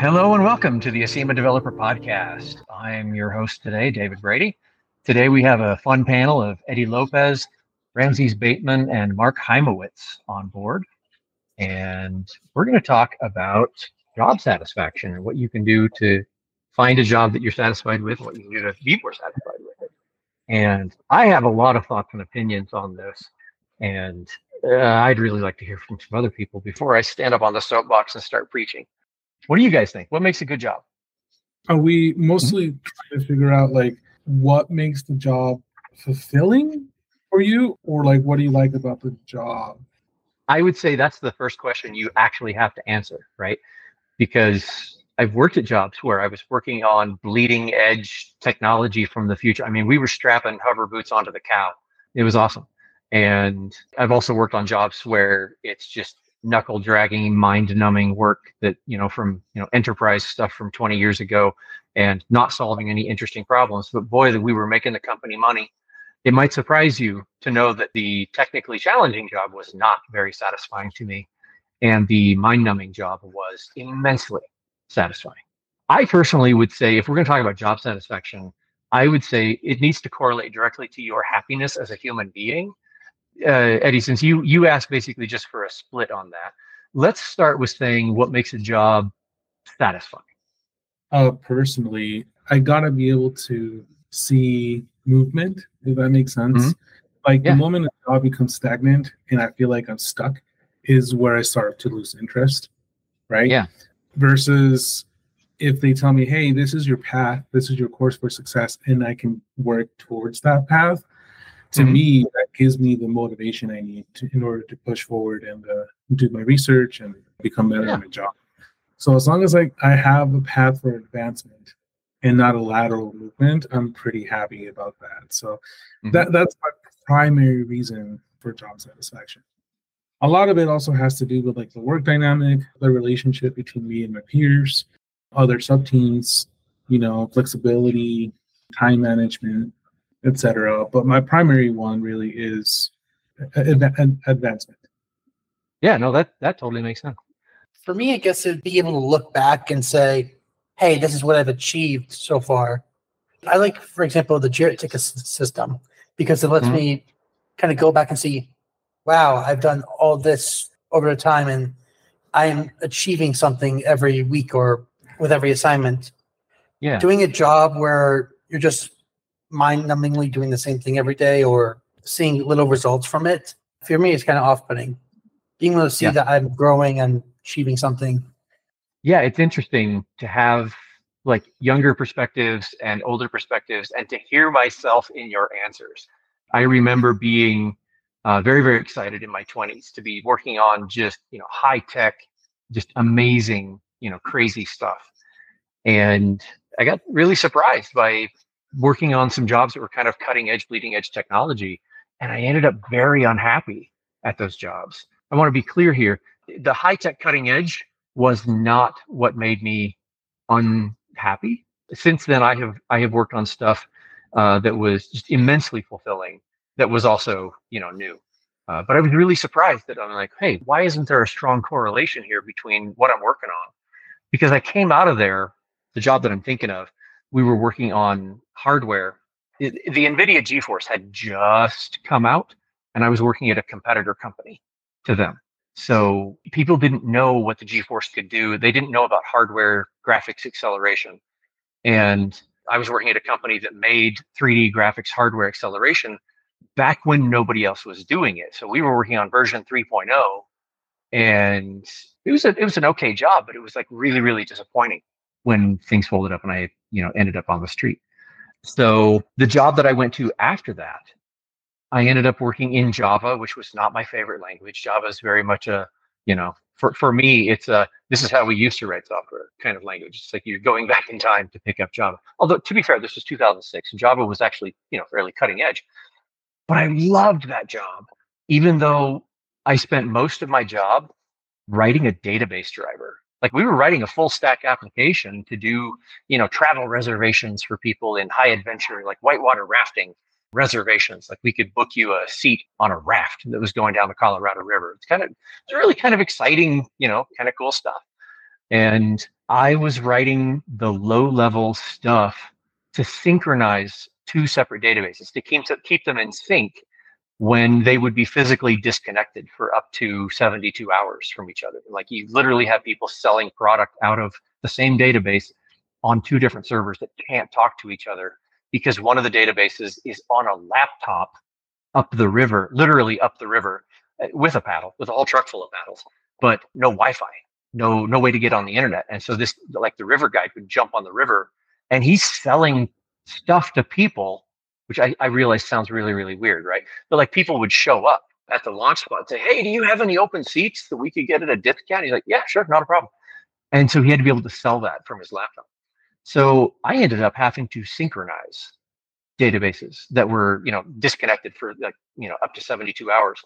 Hello and welcome to the Acima Developer Podcast. I'm your host today, David Brady. Today we have a fun panel of Eddy Lopez, Ramses Bateman, and Mark Hymowitz on board. And we're going to talk about job satisfaction and what you can do to find a job that you're satisfied with, what you can do to be more satisfied with it. And I have a lot of thoughts and opinions on this. And uh, I'd really like to hear from some other people before I stand up on the soapbox and start preaching. What do you guys think? What makes a good job? Are we mostly mm-hmm. trying to figure out like what makes the job fulfilling for you, or like what do you like about the job? I would say that's the first question you actually have to answer, right? Because I've worked at jobs where I was working on bleeding edge technology from the future. I mean, we were strapping hover boots onto the cow. It was awesome. And I've also worked on jobs where it's just knuckle dragging, mind numbing work that, you know, from, you know, enterprise stuff from 20 years ago and not solving any interesting problems. But boy, that we were making the company money. It might surprise you to know that the technically challenging job was not very satisfying to me. And the mind numbing job was immensely satisfying. I personally would say, if we're going to talk about job satisfaction, I would say it needs to correlate directly to your happiness as a human being uh, Eddy, since you you asked basically just for a split on that, let's start with saying what makes a job satisfying. Uh, personally, I gotta be able to see movement, if that makes sense. Mm-hmm. Like yeah. the moment a job becomes stagnant and I feel like I'm stuck, is where I start to lose interest, right? Yeah. Versus if they tell me, hey, this is your path, this is your course for success, and I can work towards that path, to mm-hmm. me that gives me the motivation i need to, in order to push forward and uh, do my research and become better yeah. at my job so as long as I, I have a path for advancement and not a lateral movement i'm pretty happy about that so mm-hmm. that that's my primary reason for job satisfaction a lot of it also has to do with like the work dynamic the relationship between me and my peers other sub teams you know flexibility time management etc. But my primary one really is advancement. Yeah, no, that that totally makes sense. For me, I guess it'd be able to look back and say, "Hey, this is what I've achieved so far." I like, for example, the Jira ticket system because it lets mm-hmm. me kind of go back and see, "Wow, I've done all this over the time, and I'm achieving something every week or with every assignment." Yeah, doing a job where you're just mind numbingly doing the same thing every day or seeing little results from it, for me, it's kind of off putting. Being able to see yeah. that I'm growing and achieving something. Yeah, it's interesting to have like younger perspectives and older perspectives and to hear myself in your answers. I remember being uh, very, very excited in my 20s to be working on just, you know, high tech, just amazing, you know, crazy stuff. And I got really surprised by working on some jobs that were kind of cutting edge, bleeding edge technology. And I ended up very unhappy at those jobs. I want to be clear here. The high tech cutting edge was not what made me unhappy. Since then, I have I have worked on stuff uh, that was just immensely fulfilling. That was also you know new. Uh, but I was really surprised that I'm like, hey, why isn't there a strong correlation here between what I'm working on? Because I came out of there, the job that I'm thinking of, we were working on hardware. It, the NVIDIA GeForce had just come out, and I was working at a competitor company to them. So people didn't know what the GeForce could do. They didn't know about hardware graphics acceleration. And I was working at a company that made 3D graphics hardware acceleration back when nobody else was doing it. So we were working on version 3.0 and it was a, it was an okay job, but it was like really, really disappointing when things folded up and I, you know, ended up on the street. So the job that I went to after that, I ended up working in Java, which was not my favorite language. Java is very much a, you know, for, for me, it's a this is how we used to write software kind of language. It's like you're going back in time to pick up Java. Although to be fair, this was 2006, and Java was actually, you know, fairly cutting edge. But I loved that job, even though I spent most of my job writing a database driver like we were writing a full stack application to do you know travel reservations for people in high adventure like whitewater rafting reservations. Like we could book you a seat on a raft that was going down the colorado river. It's kind of it's really kind of exciting you know kind of cool stuff. And I was writing the low level stuff to synchronize two separate databases to keep, to keep them in sync when they would be physically disconnected for up to 72 hours from each other. Like you literally have people selling product out of the same database on two different servers that can't talk to each other because one of the databases is on a laptop up the river, literally up the river uh, with a paddle, with a whole truck full of paddles, but no Wi-Fi, no no way to get on the internet. And so this like the river guide would jump on the river and he's selling stuff to people, which I, I realize sounds really, really weird, right? But like people would show up at the launch spot and say, Hey, do you have any open seats that we could get at a discount? He's like, Yeah, sure, not a problem. And so he had to be able to sell that from his laptop. So I ended up having to synchronize databases that were, you know, disconnected for like, you know, up to 72 hours.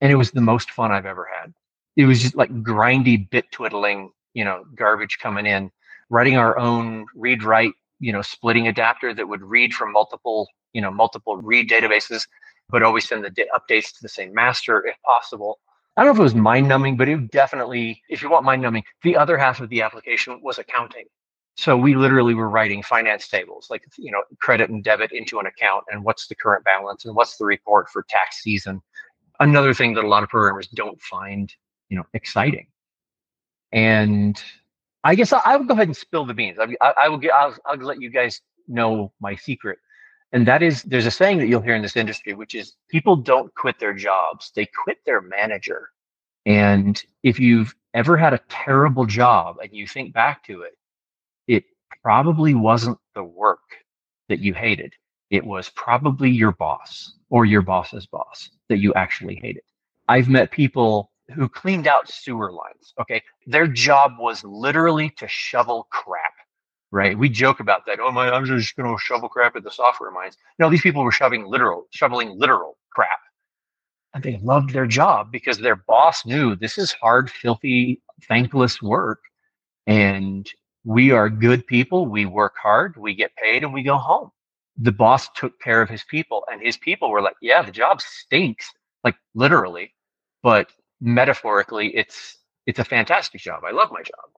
And it was the most fun I've ever had. It was just like grindy bit twiddling, you know, garbage coming in, writing our own read write, you know, splitting adapter that would read from multiple, you know, multiple read databases, but always send the updates to the same master if possible. I don't know if it was mind numbing, but it definitely, if you want mind numbing, the other half of the application was accounting. So we literally were writing finance tables, like you know, credit and debit into an account, and what's the current balance, and what's the report for tax season. Another thing that a lot of programmers don't find, you know, exciting. And I guess I, I will go ahead and spill the beans. I, I, I will get. I'll, I'll let you guys know my secret, and that is there's a saying that you'll hear in this industry, which is people don't quit their jobs; they quit their manager. And if you've ever had a terrible job and you think back to it, it probably wasn't the work that you hated. It was probably your boss or your boss's boss that you actually hated. I've met people who cleaned out sewer lines. Okay. Their job was literally to shovel crap, right? We joke about that. Oh my, I'm just going to shovel crap at the software mines. No, these people were shoving literal, shoveling literal crap. And they loved their job because their boss knew this is hard, filthy, thankless work. And we are good people. We work hard, we get paid, and we go home. The boss took care of his people, and his people were like, Yeah, the job stinks, like literally, but metaphorically, it's it's a fantastic job. I love my job.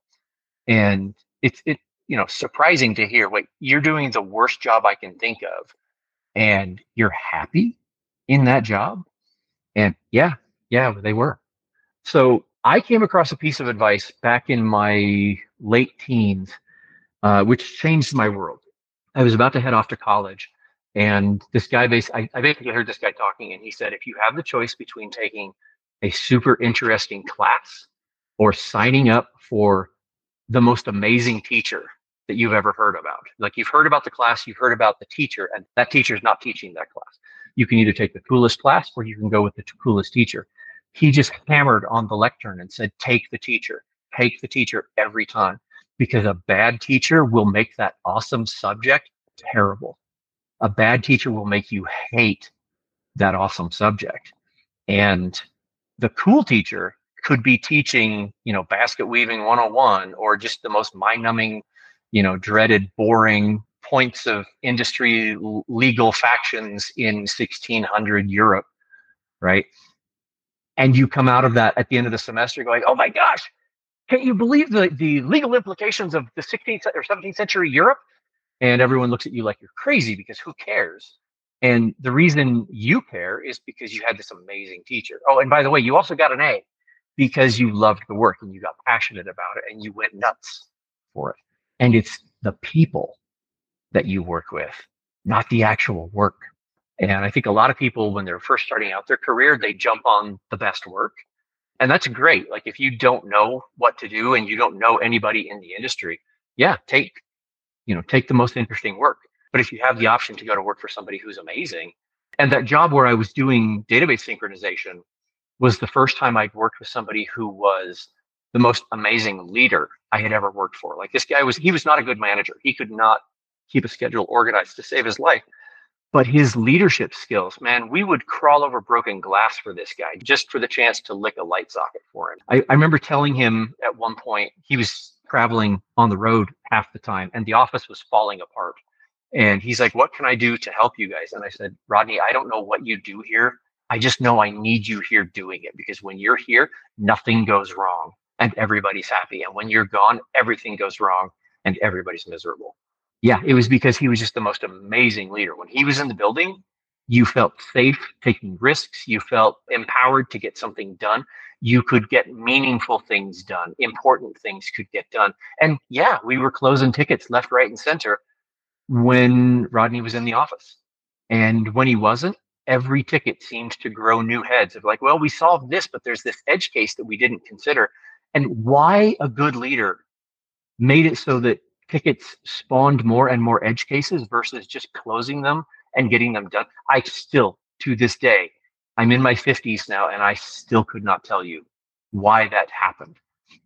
And it's it, you know, surprising to hear, wait, you're doing the worst job I can think of, and you're happy in that job. And yeah, yeah, they were. So I came across a piece of advice back in my late teens, uh, which changed my world. I was about to head off to college, and this guy, bas- I, I basically heard this guy talking, and he said, if you have the choice between taking a super interesting class or signing up for the most amazing teacher that you've ever heard about. Like you've heard about the class, you've heard about the teacher, and that teacher is not teaching that class. You can either take the coolest class or you can go with the coolest teacher he just hammered on the lectern and said, take the teacher, take the teacher every time, because a bad teacher will make that awesome subject terrible. A bad teacher will make you hate that awesome subject. And the cool teacher could be teaching, you know, basket weaving 101 or just the most mind numbing, you know, dreaded, boring points of industry legal factions in 1600 Europe, right? and you come out of that at the end of the semester going, oh my gosh, can't you believe the, the legal implications of the 16th or 17th century Europe? And everyone looks at you like you're crazy because who cares? And the reason you care is because you had this amazing teacher. Oh, and by the way, you also got an A because you loved the work and you got passionate about it and you went nuts for it. And it's the people that you work with, not the actual work. And I think a lot of people, when they're first starting out their career, they jump on the best work. And that's great. Like if you don't know what to do and you don't know anybody in the industry, yeah, take, you know, take the most interesting work. But if you have the option to go to work for somebody who's amazing, and that job where I was doing database synchronization was the first time I'd worked with somebody who was the most amazing leader I had ever worked for. Like this guy was, he was not a good manager. He could not keep a schedule organized to save his life but his leadership skills, man, we would crawl over broken glass for this guy just for the chance to lick a light socket for him. I, I remember telling him at one point, he was traveling on the road half the time and the office was falling apart. And he's like, What can I do to help you guys? And I said, Rodney, I don't know what you do here. I just know I need you here doing it because when you're here, nothing goes wrong. And everybody's happy. And when you're gone, everything goes wrong and everybody's miserable. Yeah, it was because he was just the most amazing leader. When he was in the building, you felt safe taking risks. You felt empowered to get something done. You could get meaningful things done. Important things could get done. And yeah, we were closing tickets left, right, and center when Rodney was in the office. And when he wasn't, every ticket seemed to grow new heads of like, well, we solved this, but there's this edge case that we didn't consider. And why a good leader made it so that tickets spawned more and more edge cases versus just closing them and getting them done. I still, to this day, I'm in my 50s now, and I still could not tell you why that happened.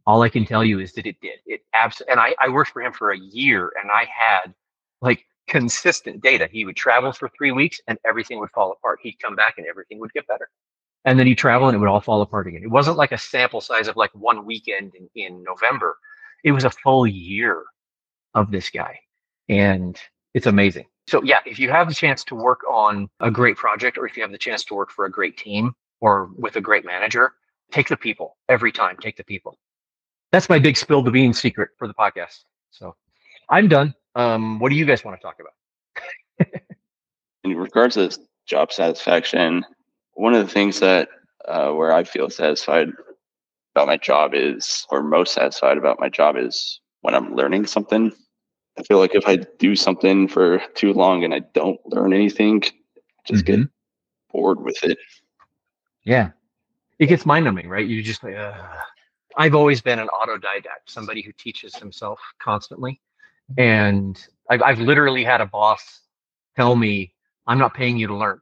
All I can tell you is that it did. It absolutely, and I, I worked for him for a year, and I had like consistent data. He would travel for three weeks, and everything would fall apart. He'd come back, and everything would get better. And then he'd travel, and it would all fall apart again. It wasn't like a sample size of like one weekend in, in November. It was a full year of this guy, and it's amazing so yeah, if you have the chance to work on a great project or if you have the chance to work for a great team or with a great manager, take the people every time. Take the people. That's my big spill the beans secret for the podcast. So I'm done. Um, what do you guys want to talk about? In regards to job satisfaction, one of the things that uh, where I feel satisfied about my job is, or most satisfied about my job is when I'm learning something I feel like if I do something for too long and I don't learn anything, just mm-hmm. get bored with it. Yeah. It gets mind numbing, right? You just like, uh, I've always been an autodidact, somebody who teaches himself constantly. And I've, I've literally had a boss tell me, I'm not paying you to learn.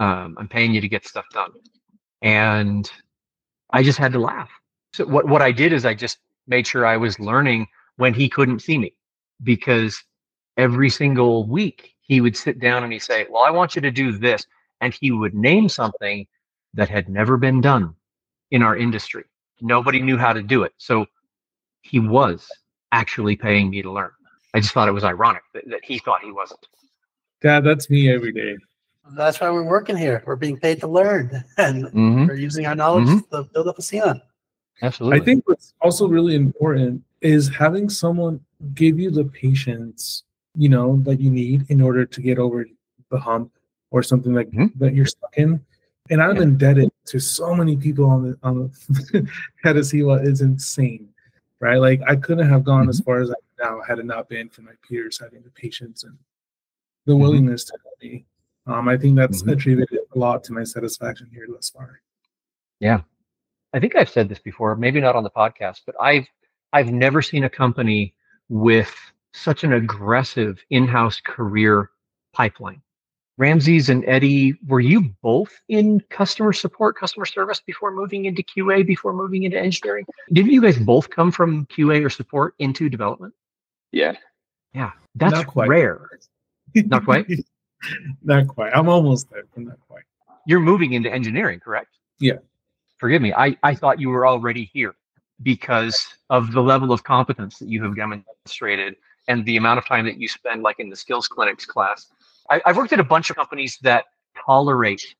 Um, I'm paying you to get stuff done. And I just had to laugh. So what, what I did is I just made sure I was learning when he couldn't see me because every single week he would sit down and he'd say, Well, I want you to do this. And he would name something that had never been done in our industry. Nobody knew how to do it. So he was actually paying me to learn. I just thought it was ironic that, that he thought he wasn't. Dad, that's me every day. That's why we're working here. We're being paid to learn and mm-hmm. we're using our knowledge mm-hmm. to build up Acima. Absolutely. I think what's also really important is having someone give you the patience, you know, that you need in order to get over the hump or something like mm-hmm. that you're stuck in. And I'm yeah. indebted to so many people on the on the head of Siwa is insane, right? Like I couldn't have gone mm-hmm. as far as I now had it not been for my peers having the patience and the mm-hmm. willingness to help me. Um, I think that's mm-hmm. attributed a lot to my satisfaction here thus far. Yeah, I think I've said this before, maybe not on the podcast, but I've I've never seen a company with such an aggressive in-house career pipeline. Ramses and Eddy, were you both in customer support, customer service before moving into QA, before moving into engineering? Didn't you guys both come from QA or support into development? Yeah. Yeah. That's rare. Not quite? not quite. I'm almost there, but not quite. You're moving into engineering, correct? Yeah. Forgive me. I, I thought you were already here because of the level of competence that you have demonstrated and the amount of time that you spend like in the skills clinics class I, have worked at a bunch of companies that tolerate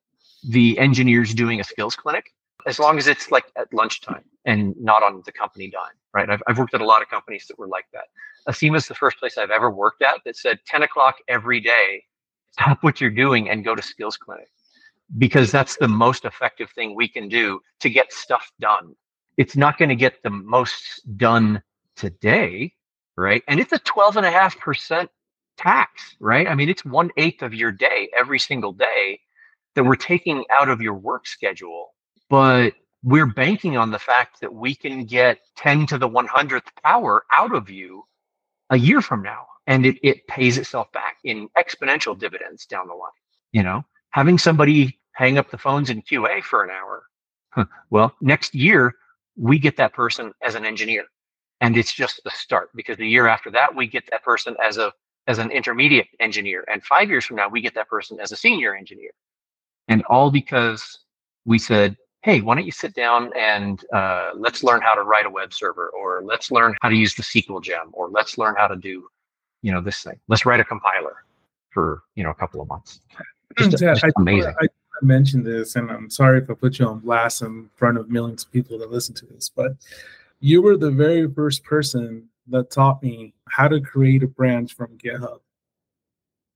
the engineers doing a skills clinic as long as it's like at lunchtime and not on the company dime right i've, I've worked at a lot of companies that were like that acima is the first place i've ever worked at that said 10 o'clock every day stop what you're doing and go to skills clinic because that's the most effective thing we can do to get stuff done it's not going to get the most done today, right? And it's a 12.5% tax, right? I mean, it's one eighth of your day every single day that we're taking out of your work schedule. But we're banking on the fact that we can get 10 to the 100th power out of you a year from now. And it, it pays itself back in exponential dividends down the line. You know, having somebody hang up the phones in QA for an hour. Well, next year, we get that person as an engineer and it's just the start because the year after that we get that person as a as an intermediate engineer and five years from now we get that person as a senior engineer and all because we said hey why don't you sit down and uh, let's learn how to write a web server or let's learn how to use the sql gem or let's learn how to do you know this thing let's write a compiler for you know a couple of months just, just amazing I, mentioned this, and I'm sorry if I put you on blast in front of millions of people that listen to this, but you were the very first person that taught me how to create a branch from GitHub.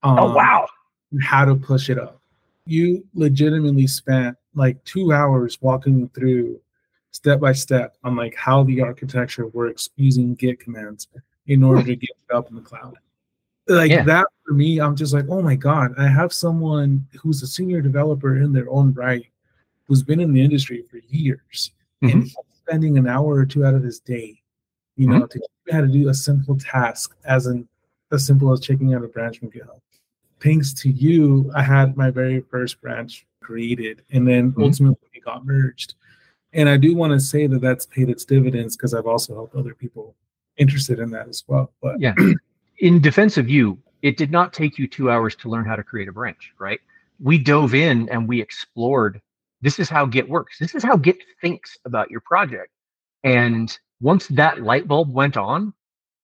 Um, oh wow! How to push it up. You legitimately spent like two hours walking through step by step on like how the architecture works using Git commands in order to get it up in the cloud. Like yeah. that for me, I'm just like, oh my god, I have someone who's a senior developer in their own right, who's been in the industry for years, mm-hmm. and spending an hour or two out of his day, you know, mm-hmm. to how to do a simple task, as in as simple as checking out a branch from GitHub. Thanks to you, I had my very first branch created, and then mm-hmm. ultimately it got merged. And I do want to say that that's paid its dividends because I've also helped other people interested in that as well. But yeah, in defense of you, it did not take you two hours to learn how to create a branch, right? We dove in and we explored this is how Git works. This is how Git thinks about your project. And once that light bulb went on,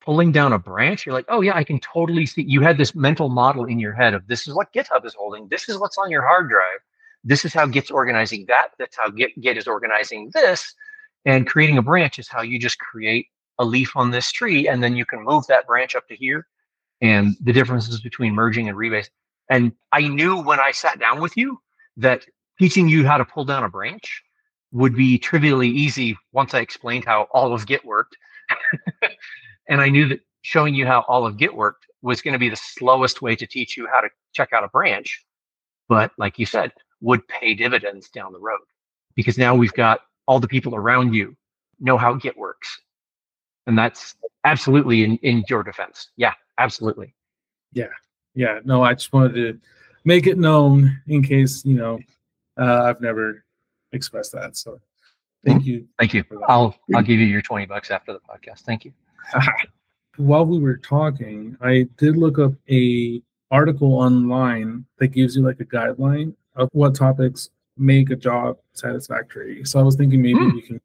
pulling down a branch, you're like, oh yeah, I can totally see. You had this mental model in your head of this is what GitHub is holding. This is what's on your hard drive. This is how Git's organizing that. That's how Git, Git is organizing this. And creating a branch is how you just create a leaf on this tree, and then you can move that branch up to here. And the differences between merging and rebase. And I knew when I sat down with you that teaching you how to pull down a branch would be trivially easy once I explained how all of Git worked. and I knew that showing you how all of Git worked was going to be the slowest way to teach you how to check out a branch. But like you said, would pay dividends down the road because now we've got all the people around you know how Git works. And that's absolutely in, in your defense. Yeah, absolutely. Yeah. Yeah. No, I just wanted to make it known in case, you know, uh, I've never expressed that. So thank you. Thank you. I'll I'll give you your 20 bucks after the podcast. Thank you. While we were talking, I did look up a article online that gives you like a guideline of what topics make a job satisfactory. So I was thinking maybe hmm. we can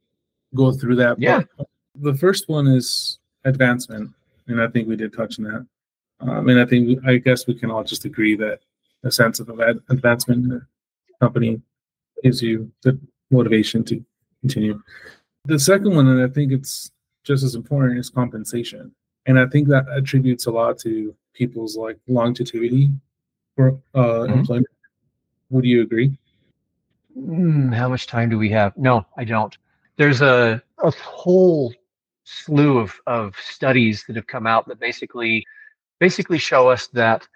go through that. Yeah. But the first one is advancement, and I think we did touch on that. Um, and I think I guess we can all just agree that a sense of advancement in a company gives you the motivation to continue. The second one, and I think it's just as important, is compensation. And I think that attributes a lot to people's like longevity for uh, mm-hmm. employment would you agree? Mm, how much time do we have? No, I don't. There's a, a whole slew of, of studies that have come out that basically basically show us that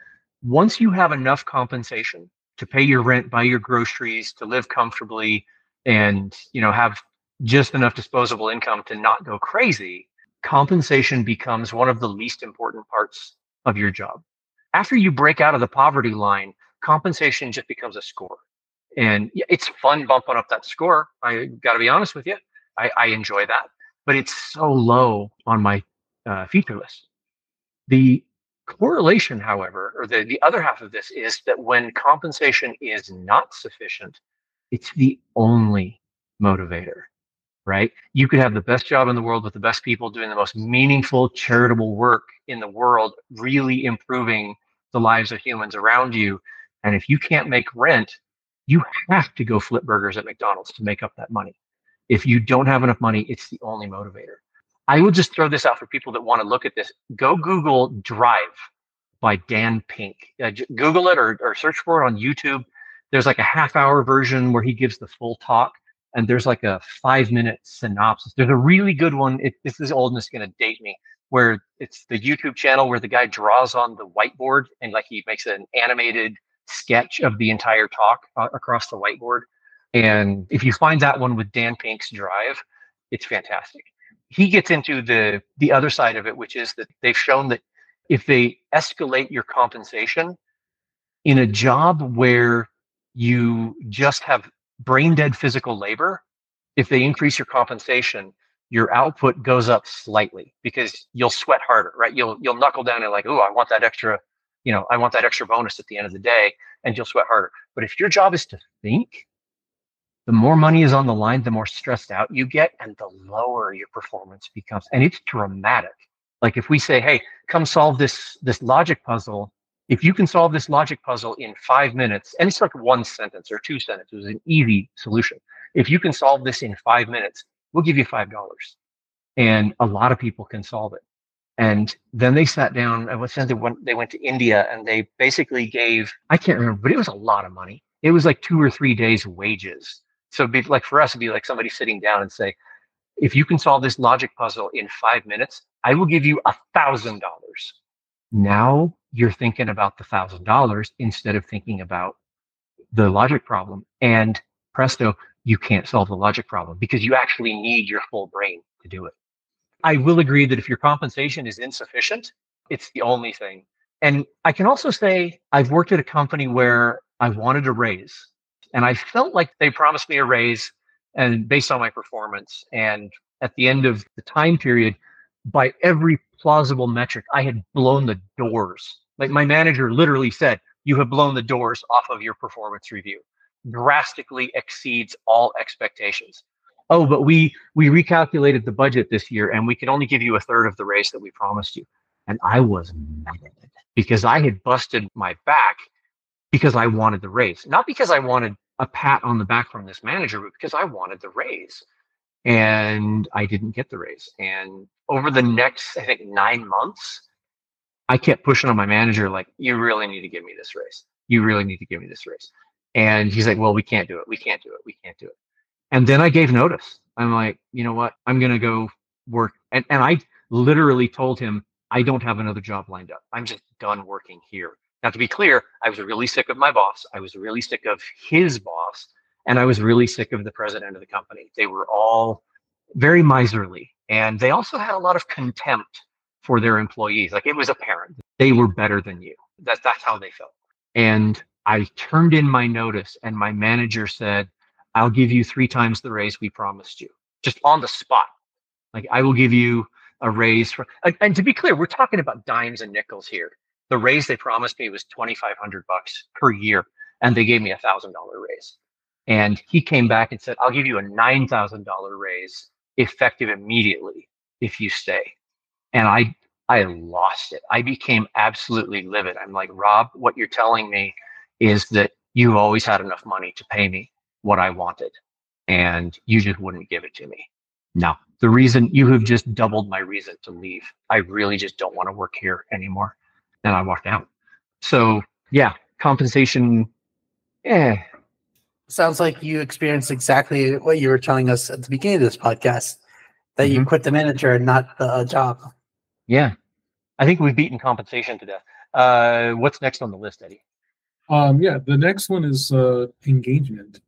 once you have enough compensation to pay your rent, buy your groceries, to live comfortably, and you know have just enough disposable income to not go crazy, compensation becomes one of the least important parts of your job. After you break out of the poverty line, compensation just becomes a score. And it's fun bumping up that score. I got to be honest with you. I, I, enjoy that, but it's so low on my uh, feature list. The correlation, however, or the, the other half of this is that when compensation is not sufficient, it's the only motivator, right? You could have the best job in the world with the best people doing the most meaningful, charitable work in the world, really improving the lives of humans around you. And if you can't make rent, you have to go flip burgers at McDonald's to make up that money. If you don't have enough money, it's the only motivator. I will just throw this out for people that want to look at this. Go Google Drive by Dan Pink. Uh, Google it or, or search for it on YouTube. There's like a half hour version where he gives the full talk, and there's like a five minute synopsis. There's a really good one. It, this is old and it's going to date me, where it's the YouTube channel where the guy draws on the whiteboard and like he makes an animated sketch of the entire talk uh, across the whiteboard. And if you find that one with Dan Pink's Drive, it's fantastic. He gets into the the other side of it, which is that they've shown that if they escalate your compensation in a job where you just have brain dead physical labor, if they increase your compensation, your output goes up slightly because you'll sweat harder, right? You'll you'll knuckle down and like, oh, I want that extra you know, I want that extra bonus at the end of the day, and you'll sweat harder. But if your job is to think, the more money is on the line, the more stressed out you get, and the lower your performance becomes. And it's dramatic. Like if we say, "Hey, come solve this this logic puzzle," if you can solve this logic puzzle in five minutes, and it's like one sentence or two sentences, an easy solution. If you can solve this in five minutes, we'll give you five dollars. and a lot of people can solve it. And then they sat down. I was they went they went to India and they basically gave I can't remember, but it was a lot of money. It was like two or three days' wages. So be like for us, it'd be like somebody sitting down and say, if you can solve this logic puzzle in five minutes, I will give you a thousand dollars. Now you're thinking about the thousand dollars instead of thinking about the logic problem. And presto, you can't solve the logic problem because you actually need your full brain to do it. I will agree that if your compensation is insufficient, it's the only thing. And I can also say I've worked at a company where I wanted a raise and I felt like they promised me a raise and based on my performance. And at the end of the time period, by every plausible metric, I had blown the doors. Like my manager literally said, You have blown the doors off of your performance review, drastically exceeds all expectations oh, but we we recalculated the budget this year and we can only give you a third of the raise that we promised you. And I was mad because I had busted my back because I wanted the raise, not because I wanted a pat on the back from this manager, but because I wanted the raise. And I didn't get the raise. And over the next, I think, nine months, I kept pushing on my manager, like, you really need to give me this raise. You really need to give me this raise. And he's like, well, we can't do it. We can't do it. We can't do it. And then I gave notice. I'm like, you know what? I'm going to go work. And, and I literally told him, I don't have another job lined up. I'm just done working here. Now, to be clear, I was really sick of my boss. I was really sick of his boss. And I was really sick of the president of the company. They were all very miserly. And they also had a lot of contempt for their employees. Like it was apparent they were better than you. That, that's how they felt. And I turned in my notice, and my manager said, I'll give you three times the raise we promised you, just on the spot. Like I will give you a raise for, and to be clear, we're talking about dimes and nickels here. The raise they promised me was 2,500 bucks per year, and they gave me a thousand dollar raise. And he came back and said, I'll give you a $9,000 raise effective immediately if you stay. And I, I lost it. I became absolutely livid. I'm like, Rob, what you're telling me is that you always had enough money to pay me what I wanted, and you just wouldn't give it to me. No, the reason you have just doubled my reason to leave. I really just don't want to work here anymore. And I walked out. So yeah, compensation. Yeah. Sounds like you experienced exactly what you were telling us at the beginning of this podcast that mm-hmm. you quit the manager and not the job. Yeah. I think we've beaten compensation to death. Uh, what's next on the list, Eddy? Um, yeah, the next one is uh, engagement.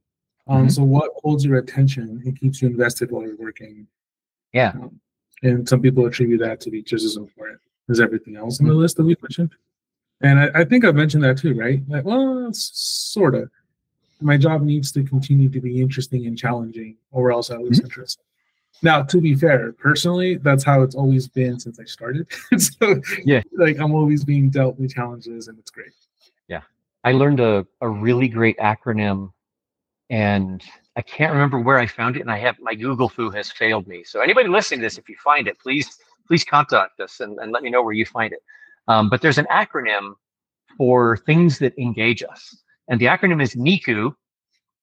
Um, mm-hmm. So what holds your attention and keeps you invested while you're working? Yeah. Um, and some people attribute that to be just as important as everything else on the list that we mentioned. And I, I think I mentioned that too, right? Like, well, sort of. My job needs to continue to be interesting and challenging, or else I lose mm-hmm. interest. Now, to be fair, personally, that's how it's always been since I started. so, yeah, like I'm always being dealt with challenges, and it's great. Yeah, I learned a, a really great acronym and I can't remember where I found it, and I have my Google foo has failed me. So anybody listening to this, if you find it, please please contact us and, and let me know where you find it. Um, but there's an acronym for things that engage us, and the acronym is NICU,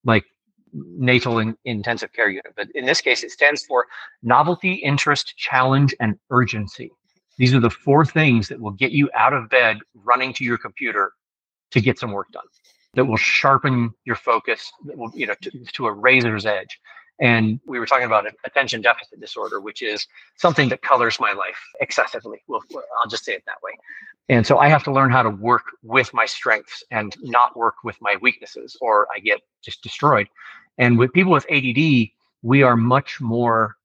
like natal in, intensive care unit. But in this case, it stands for novelty, interest, challenge, and urgency. These are the four things that will get you out of bed, running to your computer to get some work done that will sharpen your focus, that will, you know, to, to a razor's edge. And we were talking about attention deficit disorder, which is something that colors my life excessively. Well, I'll just say it that way. And so I have to learn how to work with my strengths and not work with my weaknesses, or I get just destroyed. And with people with ADD, we are much more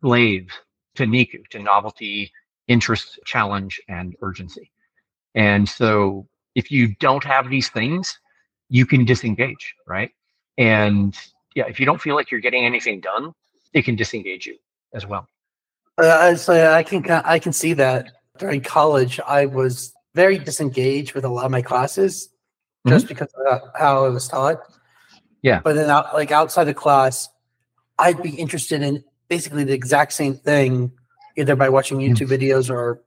slaves to NICU, to novelty, interest, challenge, and urgency. And so if you don't have these things, you can disengage, right? And yeah, if you don't feel like you're getting anything done, it can disengage you as well. Uh, so I can I can see that during college, I was very disengaged with a lot of my classes just mm-hmm. because of how I was taught. Yeah. But then, out, like outside the class, I'd be interested in basically the exact same thing, either by watching mm. YouTube videos or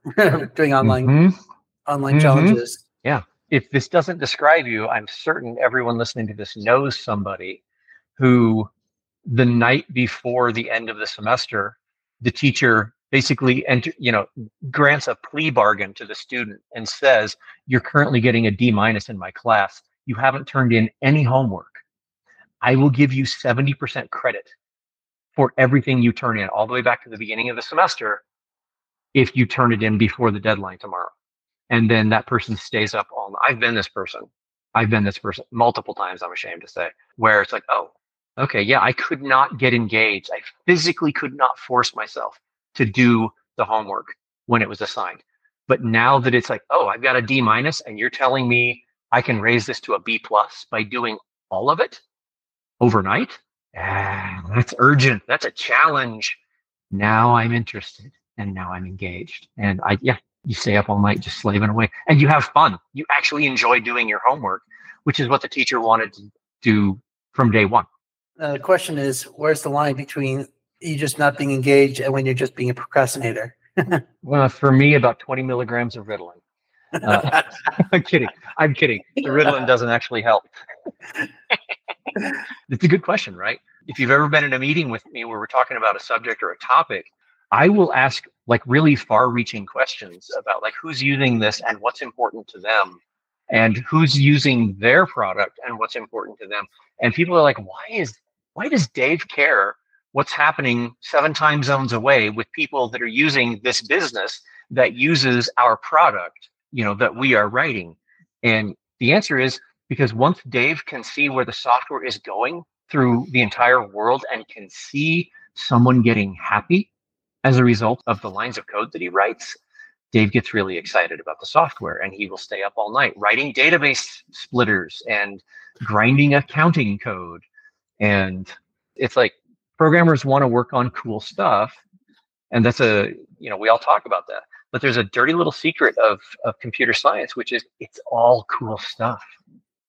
doing online mm-hmm. online mm-hmm. challenges. Yeah if this doesn't describe you, I'm certain everyone listening to this knows somebody who the night before the end of the semester the teacher basically enter, you know, grants a plea bargain to the student and says, "You're currently getting a D minus in my class. You haven't turned in any homework. I will give you 70% credit for everything you turn in, all the way back to the beginning of the semester, if you turn it in before the deadline tomorrow." And then that person stays up all night. I've been this person. I've been this person multiple times, I'm ashamed to say, where it's like, oh, okay, yeah, I could not get engaged. I physically could not force myself to do the homework when it was assigned. But now that it's like, oh, I've got a D minus, and you're telling me I can raise this to a B plus by doing all of it overnight, ah, that's urgent. That's a challenge. Now I'm interested, and now I'm engaged, and I yeah, you stay up all night just slaving away, and you have fun. You actually enjoy doing your homework, which is what the teacher wanted to do from day one. Uh, the question is, where's the line between you just not being engaged and when you're just being a procrastinator? Well, for me, about 20 milligrams of Ritalin. Uh, I'm kidding. I'm kidding. The Ritalin doesn't actually help. it's a good question, right? If you've ever been in a meeting with me where we're talking about a subject or a topic, I will ask like really far-reaching questions about like who's using this and what's important to them and who's using their product and what's important to them. And people are like, why is why does Dave care what's happening seven time zones away with people that are using this business that uses our product, you know, that we are writing? And the answer is because once Dave can see where the software is going through the entire world and can see someone getting happy as a result of the lines of code that he writes, Dave gets really excited about the software and he will stay up all night writing database splitters and grinding accounting code. And it's like programmers want to work on cool stuff. And that's a, you know, we all talk about that. But there's a dirty little secret of, of computer science, which is it's all cool stuff.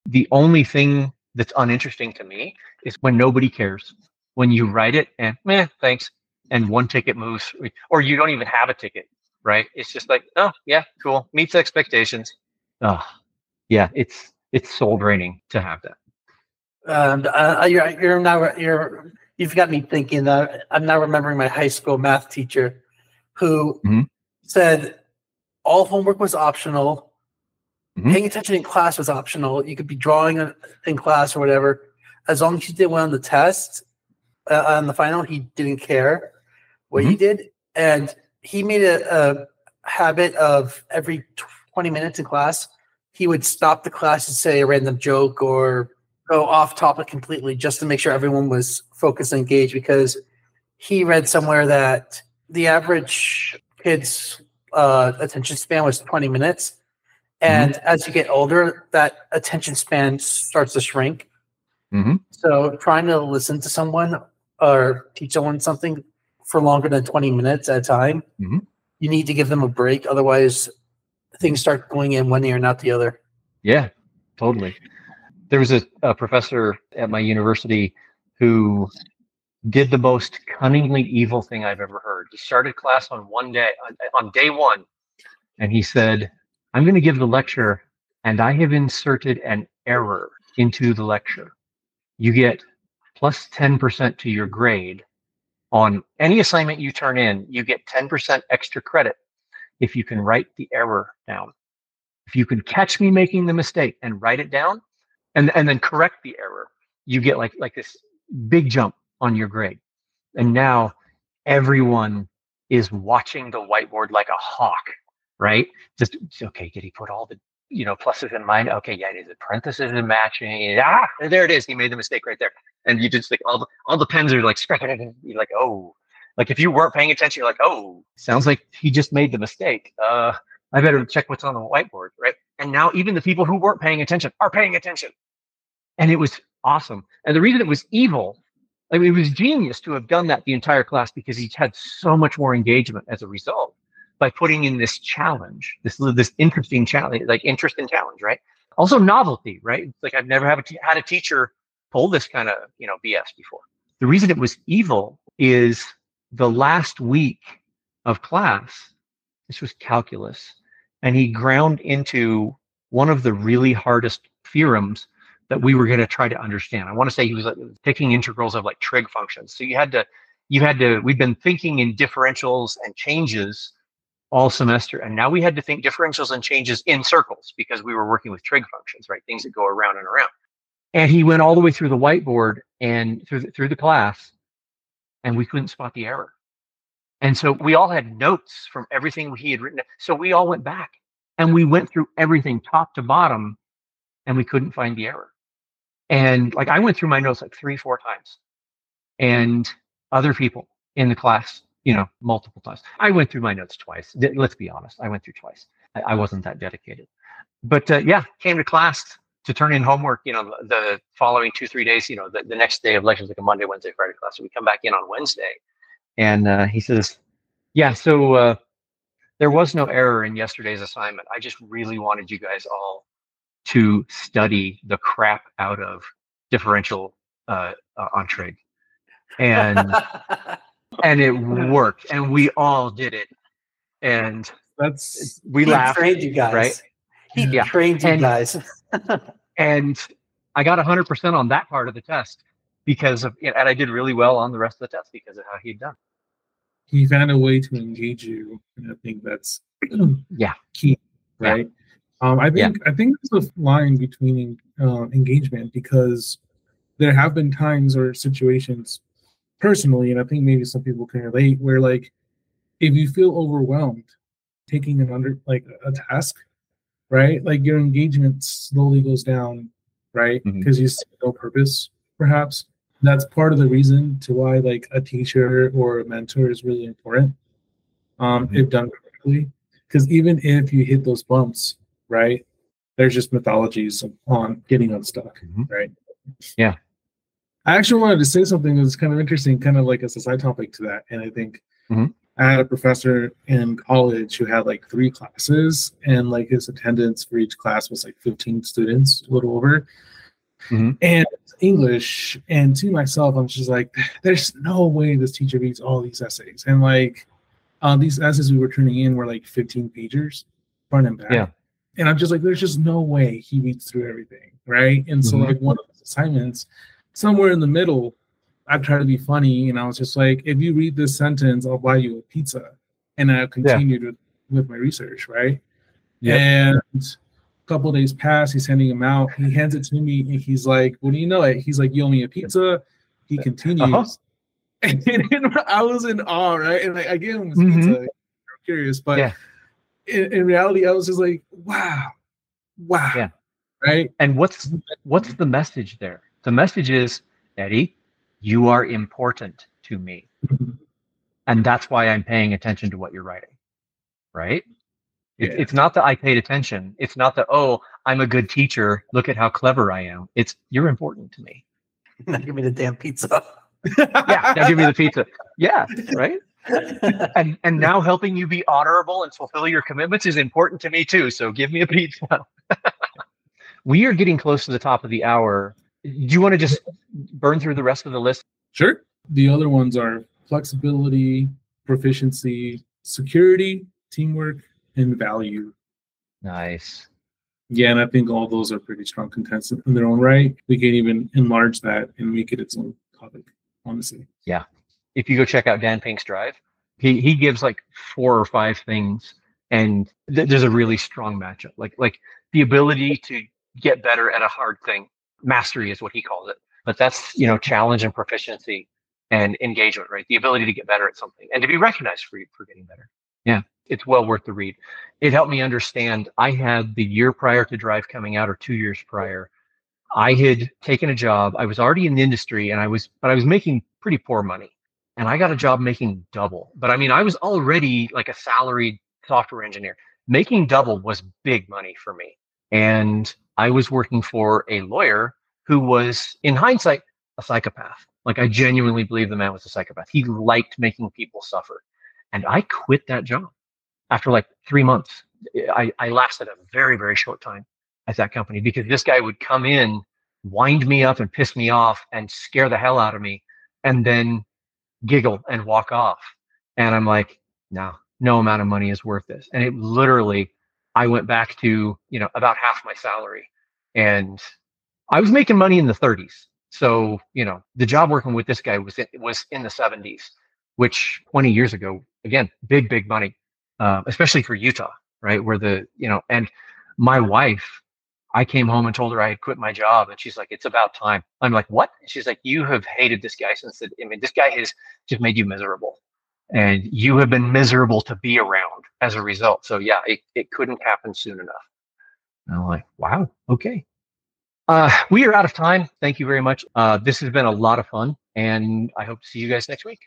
The only thing that's uninteresting to me is when nobody cares. When you write it and meh, thanks. And one ticket moves, or you don't even have a ticket right? It's just like, oh yeah, cool, meets expectations. Oh, yeah, it's it's soul draining to have that. And uh, you're you're now you're you've got me thinking. that I'm now remembering my high school math teacher, who mm-hmm. said all homework was optional. Mm-hmm. Paying attention in class was optional. You could be drawing in class or whatever, as long as you did well on the test. Uh, on the final, he didn't care what mm-hmm. you did, and he made a, a habit of every 20 minutes in class, he would stop the class and say a random joke or go off topic completely just to make sure everyone was focused and engaged because he read somewhere that the average kid's uh, attention span was 20 minutes. And mm-hmm. as you get older, that attention span starts to shrink. Mm-hmm. So trying to listen to someone or teach someone something for longer than 20 minutes at a time, mm-hmm. you need to give them a break. Otherwise, things start going in one ear, not the other. Yeah, totally. There was a, a professor at my university who did the most cunningly evil thing I've ever heard. He started class on one day, on, on day one, and he said, I'm going to give the lecture, and I have inserted an error into the lecture. You get plus 10% to your grade on any assignment you turn in, you get 10% extra credit if you can write the error down. If you can catch me making the mistake and write it down and, and then correct the error, you get like like this big jump on your grade. And now everyone is watching the whiteboard like a hawk, right? Just okay, did he put all the you know pluses in mind? Okay, yeah, is it parentheses and matching? Ah, there it is. He made the mistake right there and you just like all the all the pens are like scrapping it, and you're like oh like if you weren't paying attention you're like oh sounds like he just made the mistake uh i better check what's on the whiteboard right and now even the people who weren't paying attention are paying attention and it was awesome and the reason it was evil I mean, it was genius to have done that the entire class because he had so much more engagement as a result by putting in this challenge, this this interesting challenge, like interest and challenge, right? Also novelty, right? It's like I've never have a t- had a teacher pull this kind of you know BS before. The reason it was evil is the last week of class. This was calculus, and he ground into one of the really hardest theorems that we were going to try to understand. I want to say he was taking integrals of like trig functions. So you had to you had to, we've been thinking in differentials and changes all semester. And now we had to think differentials and changes in circles because we were working with trig functions, right? Things that go around and around. And he went all the way through the whiteboard and through the, through the class, and we couldn't spot the error. And so we all had notes from everything he had written. So we all went back and we went through everything top to bottom and we couldn't find the error. And like I went through my notes like three, four times. And other people in the class, you know, multiple times. I went through my notes twice. Let's be honest. I went through twice. I, I wasn't that dedicated. But uh, yeah, came to class to turn in homework, you know, the following two, three days, you know, the, the next day of lectures, like a Monday, Wednesday, Friday class. So we come back in on Wednesday and uh, he says, yeah, so uh, there was no error in yesterday's assignment. I just really wanted you guys all to study the crap out of differential uh, uh on trig. And and it worked and we all did it. And That's we he laughed, trained you guys. right? He Yeah. trained you And- guys. and I got 100% on that part of the test because of, and I did really well on the rest of the test because of how he'd done. he found a way to engage you, and I think that's Yeah. key, Yeah. Um, I Yeah. think I think there's a line between uh, engagement because there have been times or situations personally, and I think maybe some people can relate, where like if you feel overwhelmed taking an under like a task, right? Like your engagement slowly goes down, right? Because you see no purpose, perhaps. That's part of the reason to why like a teacher or a mentor is really important. Um, Mhm. if done correctly. Because even if you hit those bumps, right? There's just mythologies on getting unstuck, Mhm. right? Yeah. I actually wanted to say something that's kind of interesting, kind of like as a side topic to that. And I think Mhm. I had a professor in college who had like three classes, and like his attendance for each class was like 15 students, a little over. Mhm. And English, and to myself, I'm just like, there's no way this teacher reads all these essays. And like, uh, these essays we were turning in were like 15 pages front and back. Yeah. And I'm just like, there's just no way he reads through everything, right? And so Mhm. like one of his assignments, somewhere in the middle, I tried to be funny, and I was just like, if you read this sentence, I'll buy you a pizza. And I continued with, with my research, right? Yep. And a couple of days pass, he's handing him out. He hands it to me, and he's like, "What do you know it?" He's like, "You owe me a pizza." He continues, Uh-huh. and, I was in awe, right? And like, I gave him his Mhm. pizza. I'm curious, but Yeah. In, in reality, I was just like, "Wow, wow." Yeah. Right. And what's what's the message there? The message is, Eddy, you are important to me. Mm-hmm. And that's why I'm paying attention to what you're writing. Right? It's, Yeah. it's not that I paid attention. It's not that, oh, I'm a good teacher. Look at how clever I am. It's you're important to me. now give me the damn pizza. Yeah. Now give me the pizza. Yeah. Right. And and now helping you be honorable and fulfill your commitments is important to me too. So give me a pizza. we are getting close to the top of the hour. Do you want to just burn through the rest of the list? Sure. The other ones are flexibility, proficiency, security, teamwork, and value. Nice. Yeah, and I think all those are pretty strong contents in their own right. We can even enlarge that and make it its own topic, honestly. If you go check out Dan Pink's Drive, he he gives like four or five things, and th- there's a really strong matchup. Like like the ability to get better at a hard thing. Mastery is what he calls it. But that's you know challenge and proficiency and engagement, right? The ability to get better at something and to be recognized for for getting better. Yeah, it's well worth the read. It helped me understand. I had the year prior to Drive coming out, or two years prior. I had taken a job. I was already in the industry, and I was, but I was making pretty poor money. And I got a job making double. But I mean, I was already like a salaried software engineer. Making double was big money for me. And I was working for a lawyer who was, in hindsight, a psychopath. Like I genuinely believe the man was a psychopath. He liked making people suffer. And I quit that job after like three months. Eh, I, I lasted a very, very short time at that company because this guy would come in, wind me up and piss me off and scare the hell out of me and then giggle and walk off. And I'm like, no, no amount of money is worth this. And it literally, I went back to, you know, about half my salary and I was making money in the 30s. So, you know, the job working with this guy was in, was in the 70s, which 20 years ago, again, big, big money, uh, especially for Utah, right? Where the, you know, and my wife, I came home and told her I had quit my job, and she's like, "It's about time." I'm like, "What?" And she's like, "You have hated this guy since the. I mean, this guy has just made you miserable, and you have been miserable to be around as a result. So yeah, it, it couldn't happen soon enough." And I'm like, "Wow, okay." Uh, we are out of time. Thank you very much. Uh, this has been a lot of fun, and I hope to see you guys next week.